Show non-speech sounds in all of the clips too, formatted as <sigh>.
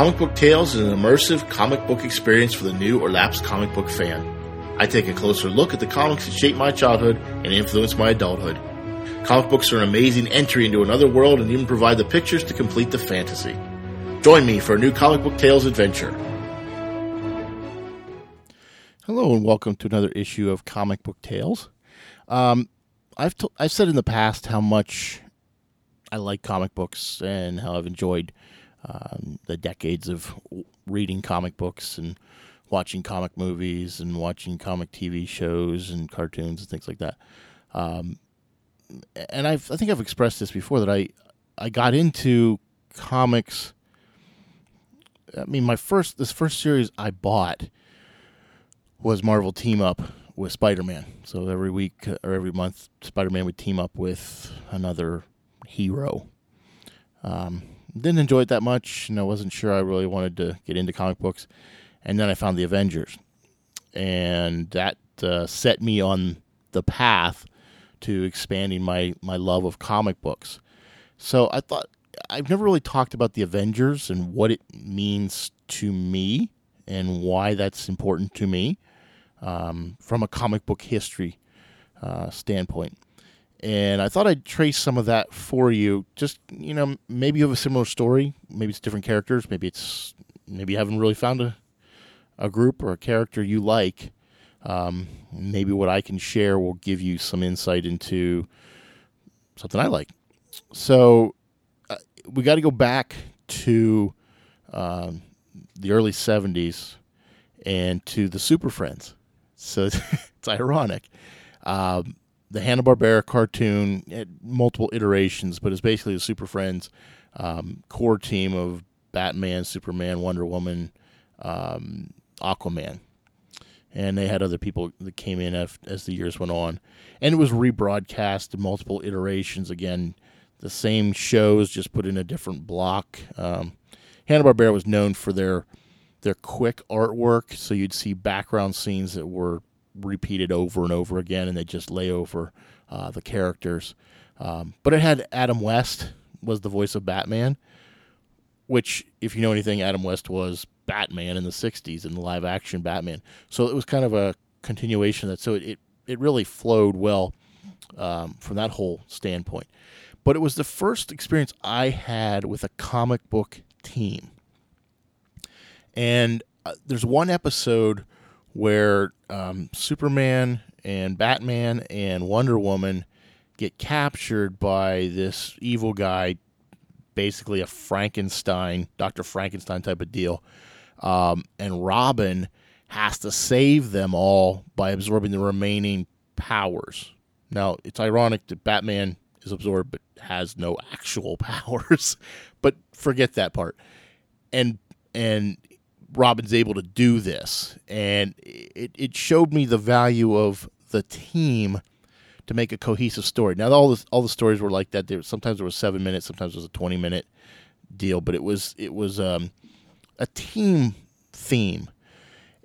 Comic Book Tales is an immersive comic book experience for the new or lapsed comic book fan. I take a closer look at the comics that shaped my childhood and influenced my adulthood. Comic books are an amazing entry into another world and even provide the pictures to complete the fantasy. Join me for a new Comic Book Tales adventure. Hello and welcome to another issue of Comic Book Tales. Um, I've I've said in the past how much I like comic books and how I've enjoyed um, the decades of reading comic books and watching comic movies and watching comic TV shows and cartoons and things like that. Um, and I've, I think I've expressed this before that I I got into comics. I mean, my first this first series I bought was Marvel Team Up with Spider Man. So every week or every month, Spider Man would team up with another hero. Um, didn't enjoy it that much, and I wasn't sure I really wanted to get into comic books. And then I found the Avengers, and that uh, set me on the path to expanding my my love of comic books. So I thought I've never really talked about the Avengers and what it means to me and why that's important to me um, from a comic book history uh, standpoint and I thought I'd trace some of that for you. Just you know, maybe you have a similar story. Maybe it's different characters. Maybe it's maybe you haven't really found a a group or a character you like. Um, maybe what I can share will give you some insight into something I like. So uh, we got to go back to um, the early '70s and to the Super Friends. So <laughs> it's ironic. Um, the Hanna Barbera cartoon at multiple iterations, but it's basically the Super Friends um, core team of Batman, Superman, Wonder Woman, um, Aquaman, and they had other people that came in as, as, the years went on, and it was rebroadcast in multiple iterations. Again, the same shows just put in a different block. Um, Hanna Barbera was known for their their quick artwork, so you'd see background scenes that were repeated over and over again, and they just lay over uh, the characters. Um, but it had Adam West was the voice of Batman, which, if you know anything, Adam West was Batman in the '60s in the live action Batman. So it was kind of a continuation of that. So it it, it really flowed well um, from that whole standpoint. But it was the first experience I had with a comic book team. And uh, there's one episode where um, Superman and Batman and Wonder Woman get captured by this evil guy, basically a Frankenstein, Dr. Frankenstein type of deal. Um, and Robin has to save them all by absorbing the remaining powers. Now, it's ironic that Batman is absorbed but has no <laughs> actual powers, but forget that part. And and Robin's able to do this, and it, it showed me the value of the team to make a cohesive story. Now, all the all the stories were like that. There sometimes there was seven minutes, sometimes it was a twenty minute deal, but it was it was um, a team theme,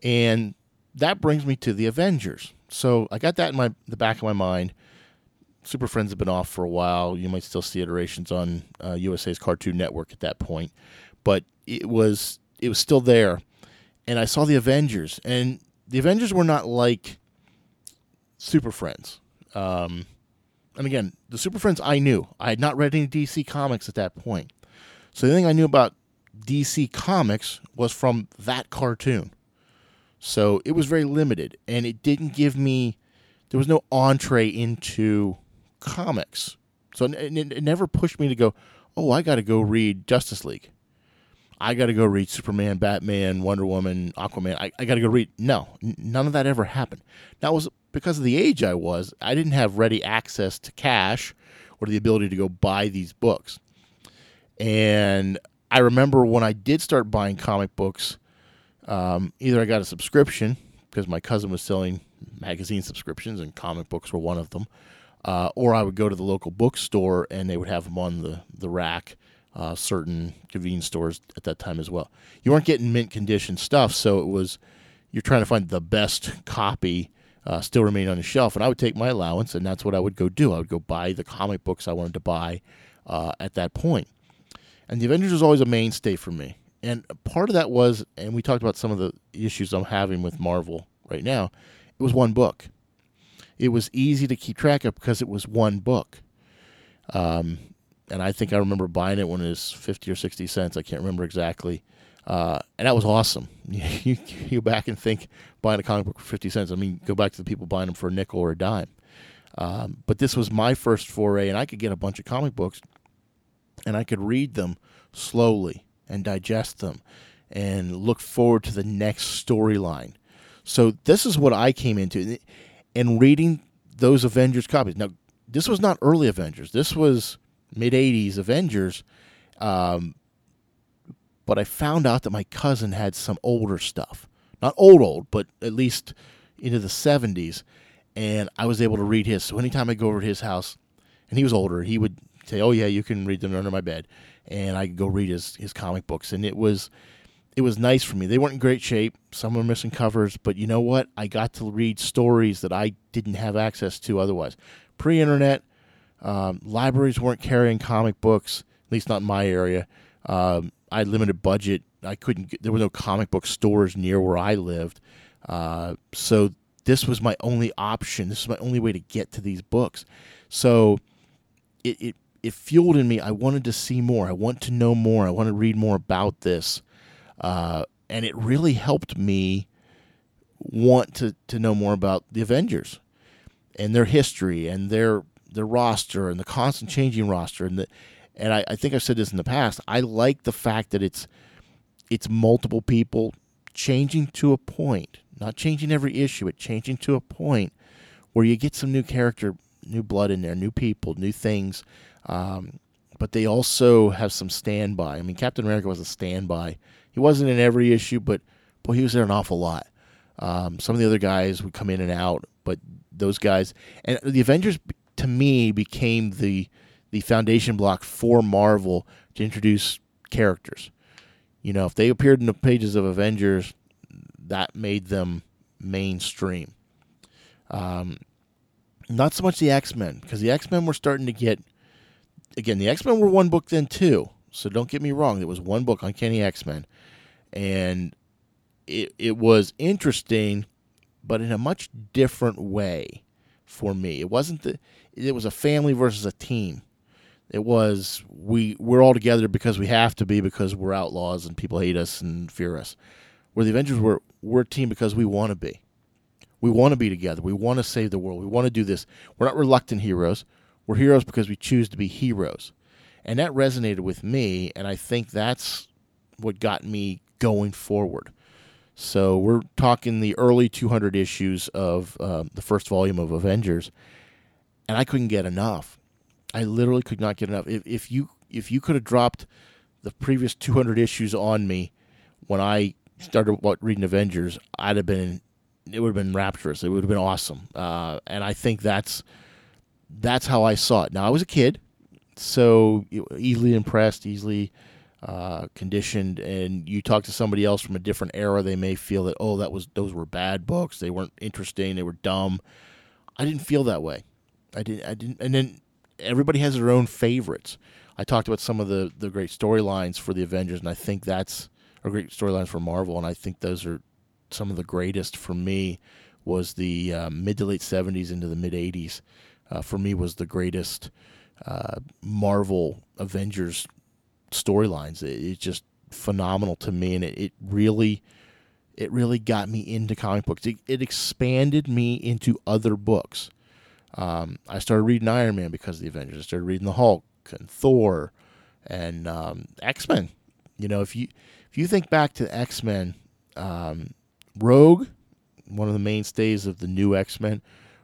and that brings me to the Avengers. So I got that in my the back of my mind. Super Friends have been off for a while. You might still see iterations on uh, USA's Cartoon Network at that point, but it was it was still there, and I saw the Avengers, and the Avengers were not like Super Friends. Um, and again, the Super Friends I knew. I had not read any DC comics at that point, so the thing I knew about DC comics was from that cartoon. So it was very limited, and it didn't give me. There was no entree into comics, so it, it never pushed me to go. Oh, I got to go read Justice League. I got to go read Superman, Batman, Wonder Woman, Aquaman. I, I got to go read. No, n- none of that ever happened. That was because of the age I was. I didn't have ready access to cash or the ability to go buy these books. And I remember when I did start buying comic books, um, either I got a subscription because my cousin was selling magazine subscriptions and comic books were one of them, uh, or I would go to the local bookstore and they would have them on the, the rack uh, certain convenience stores at that time as well. You weren't getting mint condition stuff, so it was you're trying to find the best copy uh, still remain on the shelf. And I would take my allowance, and that's what I would go do. I would go buy the comic books I wanted to buy uh, at that point. And the Avengers was always a mainstay for me. And part of that was, and we talked about some of the issues I'm having with Marvel right now. It was one book. It was easy to keep track of because it was one book. Um, and I think I remember buying it when it was fifty or sixty cents. I can't remember exactly. Uh, and that was awesome. <laughs> you, go back and think buying a comic book for fifty cents. I mean, go back to the people buying them for a nickel or a dime. Um, but this was my first foray, and I could get a bunch of comic books, and I could read them slowly and digest them, and look forward to the next storyline. So this is what I came into, and reading those Avengers copies. Now, this was not early Avengers. This was mid '80s Avengers. Um, but I found out that my cousin had some older stuff. Not old, old, but at least into the 70s. And I was able to read his. So anytime I go over to his house, and he was older, he would say, Oh, yeah, you can read them under my bed. And I could go read his, his comic books. And it was. It was nice for me. They weren't in great shape. Some were missing covers, but you know what? I got to read stories that I didn't have access to otherwise. Pre internet, um, libraries weren't carrying comic books, at least not in my area. Um, I had limited budget. I couldn't. Get, there were no comic book stores near where I lived, uh, so this was my only option. This is my only way to get to these books. So it it it fueled in me. I wanted to see more. I want to know more. I want to read more about this, uh, and it really helped me want to to know more about the Avengers and their history and their their roster and the constant changing roster and the and I, I think I've said this in the past. I like the fact that it's it's multiple people changing to a point, not changing every issue, but changing to a point where you get some new character, new blood in there, new people, new things. Um, but they also have some standby. I mean, Captain America was a standby. He wasn't in every issue, but boy, he was there an awful lot. Um, some of the other guys would come in and out, but those guys and the Avengers to me became the the foundation block for Marvel to introduce characters. You know, if they appeared in the pages of Avengers, that made them mainstream. Um, not so much the X Men, because the X Men were starting to get. Again, the X Men were one book then too, so don't get me wrong. It was one book, Uncanny X Men, and it it was interesting, but in a much different way for me. It wasn't the. It was a family versus a team. It was we we're all together because we have to be because we're outlaws and people hate us and fear us. Where the Avengers were we're a team because we want to be. We want to be together. We want to save the world. We want to do this. We're not reluctant heroes. We're heroes because we choose to be heroes. And that resonated with me and I think that's what got me going forward. So we're talking the early 200 issues of uh, the first volume of Avengers, and I couldn't get enough. I literally could not get enough. If, if you if you could have dropped the previous 200 issues on me when I started reading Avengers, I'd have been it would have been rapturous. It would have been awesome. Uh, and I think that's that's how I saw it. Now I was a kid, so easily impressed, easily uh, conditioned. And you talk to somebody else from a different era, they may feel that oh, that was those were bad books. They weren't interesting. They were dumb. I didn't feel that way. I didn't. I didn't. And then everybody has their own favorites. I talked about some of the the great storylines for the Avengers, and I think that's or great storylines for Marvel, and I think those are some of the greatest for me. Was the uh, mid to late seventies into the mid eighties. Uh, for me, was the greatest uh, Marvel Avengers storylines. It, it's just phenomenal to me, and it, it really it really got me into comic books. It, it expanded me into other books. Um, I started reading Iron Man because of the Avengers. I started reading the Hulk and Thor and um, X Men. You know, if you if you think back to X Men, um, Rogue, one of the mainstays of the new X Men,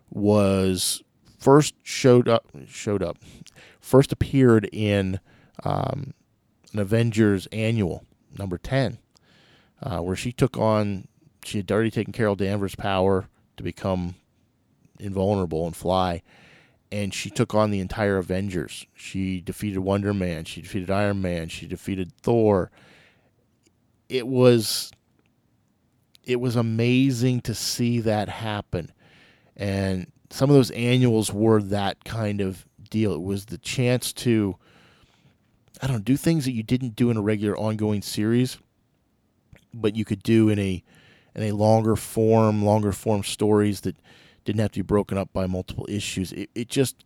was first showed up showed up first appeared in um, an Avengers annual number ten, uh, where she took on she had already taken Carol Danvers' power to become invulnerable and fly. And she took on the entire Avengers. She defeated Wonder Man. She defeated Iron Man. She defeated Thor. It was it was amazing to see that happen. And some of those annuals were that kind of deal. It was the chance to I don't do things that you didn't do in a regular ongoing series but you could do in a in a longer form, longer form stories that didn't have to be broken up by multiple issues. It, it just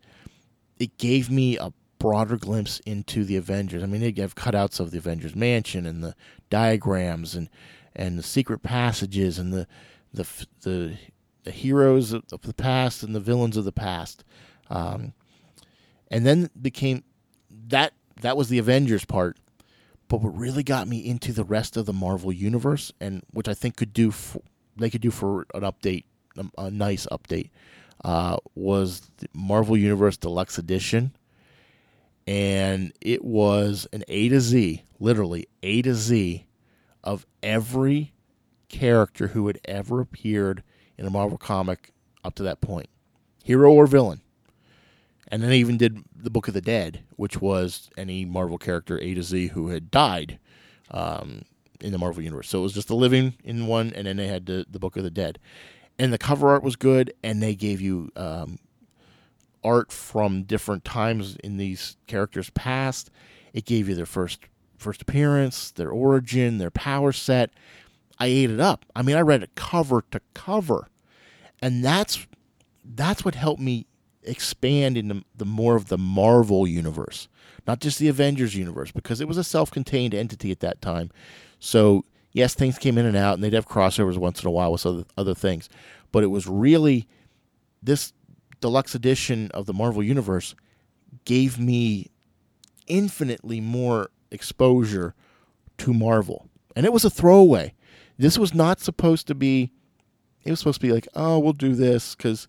it gave me a broader glimpse into the Avengers. I mean, they have cutouts of the Avengers mansion and the diagrams and and the secret passages and the the the, the heroes of the past and the villains of the past. Um, and then became that that was the Avengers part. But what really got me into the rest of the Marvel universe, and which I think could do for, they could do for an update, a, a nice update, uh, was Marvel Universe Deluxe Edition, and it was an A to Z, literally A to Z, of every character who had ever appeared in a Marvel comic up to that point, hero or villain. And then they even did the Book of the Dead, which was any Marvel character A to Z who had died um, in the Marvel universe. So it was just the living in one, and then they had the, the Book of the Dead. And the cover art was good, and they gave you um, art from different times in these characters' past. It gave you their first first appearance, their origin, their power set. I ate it up. I mean, I read it cover to cover, and that's that's what helped me expand into the more of the Marvel universe, not just the Avengers universe, because it was a self-contained entity at that time. So yes, things came in and out, and they'd have crossovers once in a while with other other things, but it was really this deluxe edition of the Marvel universe gave me infinitely more exposure to Marvel, and it was a throwaway. This was not supposed to be. It was supposed to be like, oh, we'll do this because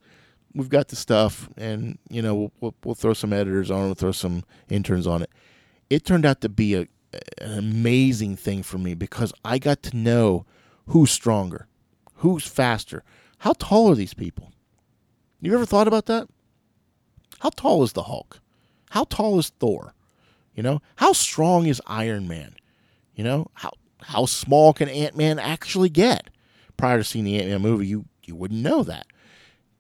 we've got the stuff, and you know we'll, we'll, throw some editors on, it, we'll throw some interns on it. It turned out to be a an amazing thing for me because I got to know who's stronger, who's faster, how tall are these people. You ever thought about that? How tall is the Hulk? How tall is Thor? You know, how strong is Iron Man? You know, how how small can Ant Man actually get? Prior to seeing the Ant Man movie, you you wouldn't know that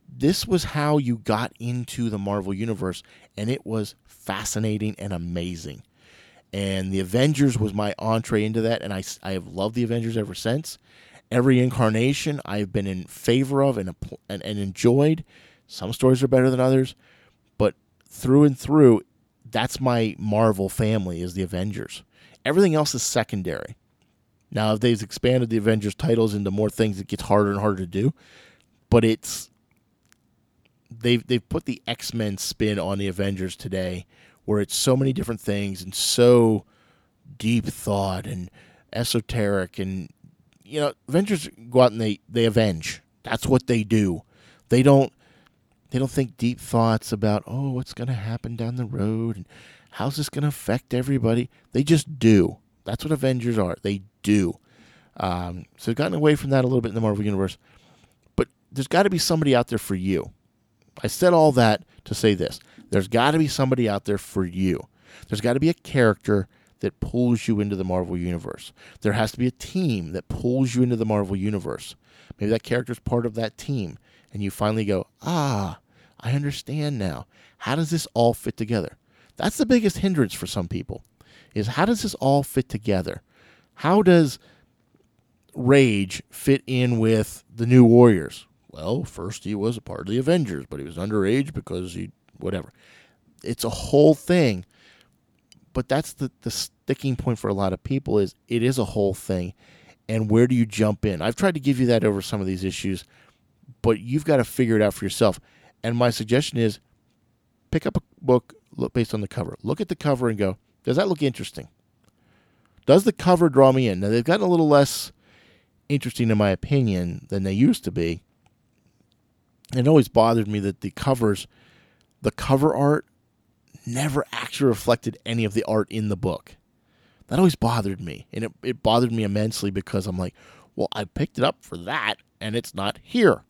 this was how you got into the Marvel Universe, and it was fascinating and amazing. And the Avengers was my entree into that, and I, I have loved the Avengers ever since. Every incarnation I've been in favor of and, and, and enjoyed. Some stories are better than others, but through and through, that's my Marvel family is the Avengers. Everything else is secondary. Now, if they've expanded the Avengers titles into more things, it gets harder and harder to do. But it's they've they've put the X Men spin on the Avengers today, where it's so many different things and so deep thought and esoteric and you know Avengers go out and they they avenge. That's what they do. They don't they don't think deep thoughts about oh what's going to happen down the road and how's this going to affect everybody. They just do. That's what Avengers are. They do. Um, so gotten away from that a little bit in the Marvel universe, but there's got to be somebody out there for you. I said all that to say this there's got to be somebody out there for you. There's got to be a character that pulls you into the Marvel Universe. There has to be a team that pulls you into the Marvel Universe. Maybe that character is part of that team, and you finally go, ah, I understand now. How does this all fit together? That's the biggest hindrance for some people. Is how does this all fit together? How does Rage fit in with the New Warriors? Well, first he was a part of the Avengers, but he was underage because he whatever. It's a whole thing. But that's the, the sticking point for a lot of people is it is a whole thing. And where do you jump in? I've tried to give you that over some of these issues, but you've got to figure it out for yourself. And my suggestion is pick up a book based on the cover. Look at the cover and go, does that look interesting? Does the cover draw me in? Now they've gotten a little less interesting in my opinion than they used to be it always bothered me that the covers, the cover art, never actually reflected any of the art in the book. That always bothered me. And it, it bothered me immensely because I'm like, well, I picked it up for that and it's not here.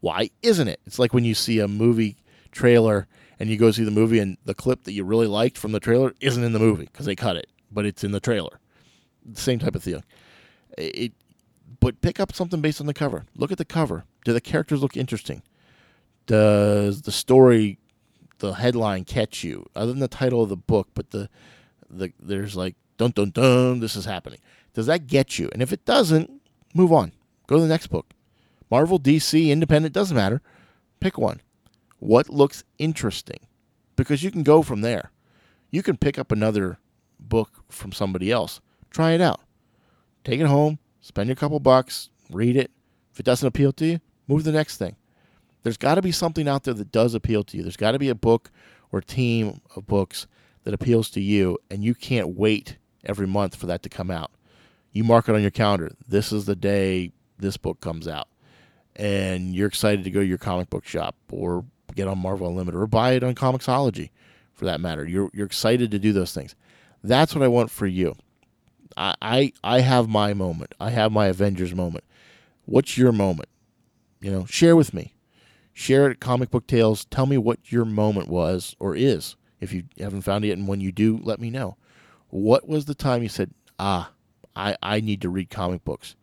Why isn't it? It's like when you see a movie trailer and you go see the movie and the clip that you really liked from the trailer isn't in the movie because they cut it, but it's in the trailer. Same type of thing. It, but pick up something based on the cover. Look at the cover. Do the characters look interesting? Does the story, the headline catch you? Other than the title of the book, but the the there's like dun dun dun, this is happening. Does that get you? And if it doesn't, move on. Go to the next book. Marvel, DC, Independent, doesn't matter. Pick one. What looks interesting? Because you can go from there. You can pick up another book from somebody else. Try it out. Take it home, spend your couple bucks, read it. If it doesn't appeal to you, move to the next thing. There's got to be something out there that does appeal to you. There's got to be a book or team of books that appeals to you, and you can't wait every month for that to come out. You mark it on your calendar. This is the day this book comes out. And you're excited to go to your comic book shop or get on Marvel Unlimited or buy it on Comixology for that matter. You're, you're excited to do those things. That's what I want for you. I, I, I have my moment. I have my Avengers moment. What's your moment? You know, share with me. Share it at Comic Book Tales. Tell me what your moment was or is. If you haven't found it yet, and when you do, let me know. What was the time you said, ah, I, I need to read comic books?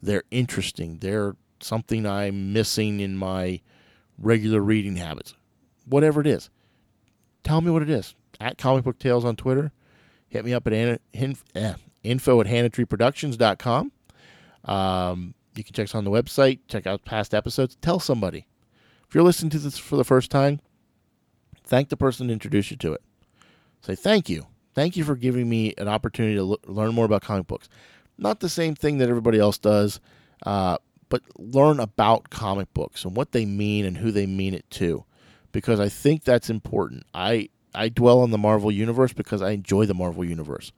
They're interesting. They're something I'm missing in my regular reading habits. Whatever it is. Tell me what it is. At Comic Book Tales on Twitter. Hit me up at eh, info at hanatreeproductions.com. Um, you can check us on the website, check out past episodes, tell somebody. If you're listening to this for the first time, thank the person who introduced you to it. Say thank you. Thank you for giving me an opportunity to l- learn more about comic books. Not the same thing that everybody else does, uh, but learn about comic books and what they mean and who they mean it to, because I think that's important. I I dwell on the Marvel universe because I enjoy the Marvel universe.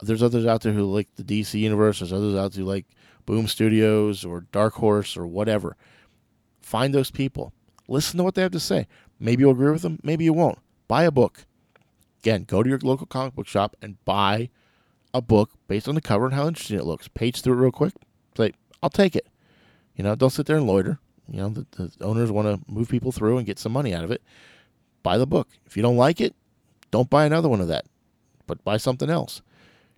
There's others out there who like the DC universe. There's others out there who like Boom Studios or Dark Horse or whatever. Find those people. Listen to what they have to say. Maybe you'll agree with them. Maybe you won't. Buy a book. Again, go to your local comic book shop and buy a book based on the cover and how interesting it looks. Page through it real quick. Say, I'll take it. You know, don't sit there and loiter. You know, the, the owners want to move people through and get some money out of it. Buy the book. If you don't like it, don't buy another one of that, but buy something else.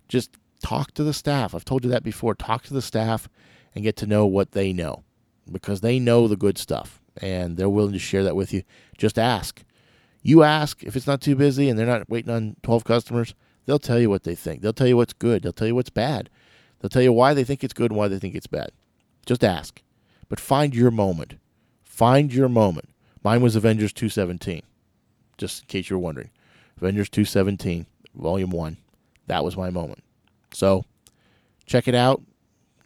Just talk to the staff. I've told you that before. Talk to the staff and get to know what they know because they know the good stuff and they're willing to share that with you. Just ask. You ask if it's not too busy and they're not waiting on 12 customers, they'll tell you what they think. They'll tell you what's good. They'll tell you what's bad. They'll tell you why they think it's good and why they think it's bad. Just ask. But find your moment. Find your moment. Mine was Avengers 217, just in case you're wondering. Avengers 217, Volume 1. That was my moment. So check it out.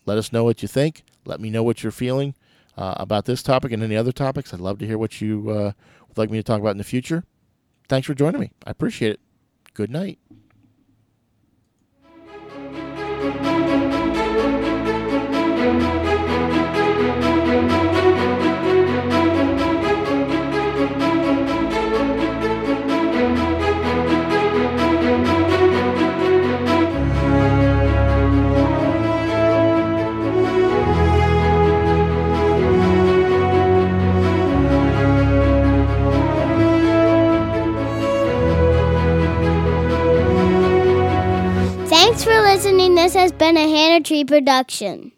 Let us know what you think. Let me know what you're feeling uh, about this topic and any other topics. I'd love to hear what you uh, would like me to talk about in the future. Thanks for joining me. I appreciate it. Good night. Tree production.